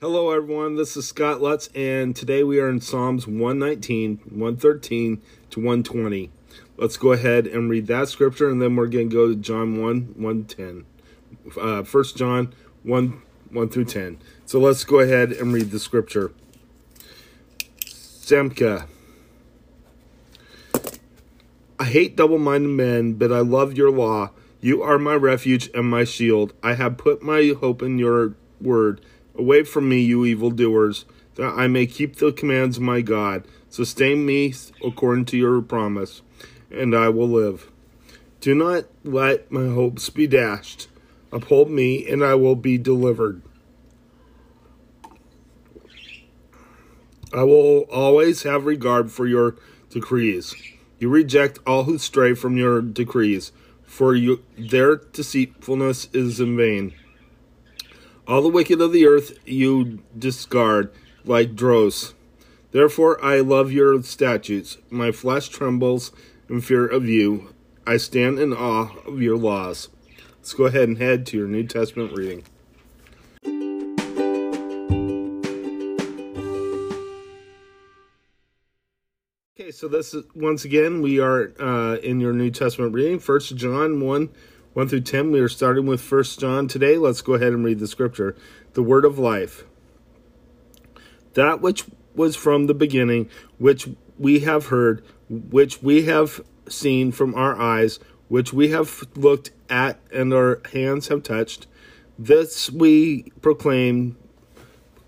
Hello, everyone. This is Scott Lutz, and today we are in Psalms 119, 113 to 120. Let's go ahead and read that scripture, and then we're going to go to John 1, 110. Uh, 1 John 1, 1 through 10. So let's go ahead and read the scripture. Semka. I hate double minded men, but I love your law. You are my refuge and my shield. I have put my hope in your word. Away from me, you evildoers, that I may keep the commands of my God. Sustain me according to your promise, and I will live. Do not let my hopes be dashed. Uphold me, and I will be delivered. I will always have regard for your decrees. You reject all who stray from your decrees, for you, their deceitfulness is in vain. All the wicked of the earth you discard like dross. Therefore I love your statutes. My flesh trembles in fear of you. I stand in awe of your laws. Let's go ahead and head to your New Testament reading. Okay, so this is once again we are uh, in your New Testament reading, First John one 1 through 10. We are starting with First John today. Let's go ahead and read the scripture. The word of life. That which was from the beginning, which we have heard, which we have seen from our eyes, which we have looked at and our hands have touched, this we proclaim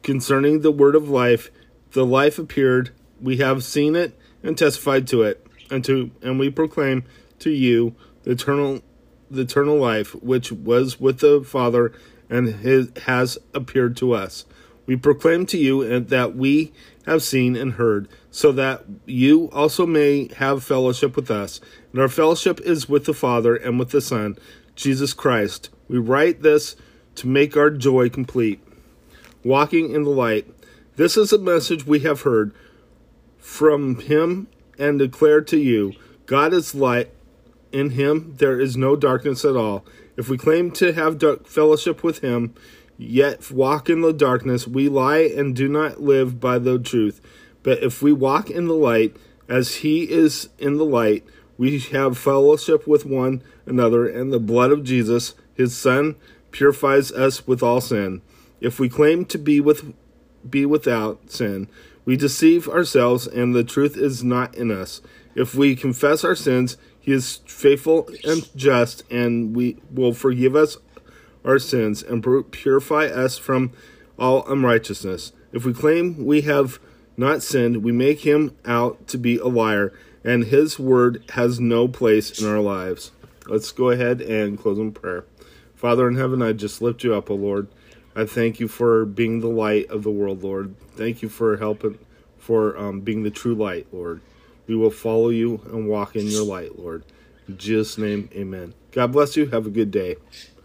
concerning the word of life. The life appeared, we have seen it and testified to it, and to and we proclaim to you the eternal the eternal life which was with the Father and his, has appeared to us. We proclaim to you that we have seen and heard, so that you also may have fellowship with us. And our fellowship is with the Father and with the Son, Jesus Christ. We write this to make our joy complete. Walking in the light. This is a message we have heard from him and declare to you. God is light in him there is no darkness at all. If we claim to have fellowship with him, yet walk in the darkness, we lie and do not live by the truth. But if we walk in the light, as he is in the light, we have fellowship with one another, and the blood of Jesus, his Son, purifies us with all sin. If we claim to be with be without sin, we deceive ourselves, and the truth is not in us. If we confess our sins, he is faithful and just, and we will forgive us our sins and purify us from all unrighteousness. If we claim we have not sinned, we make him out to be a liar, and his word has no place in our lives. Let's go ahead and close in prayer. Father in heaven, I just lift you up, O Lord. I thank you for being the light of the world, Lord. Thank you for helping, for um, being the true light, Lord. We will follow you and walk in your light, Lord. In Jesus' name, amen. God bless you. Have a good day.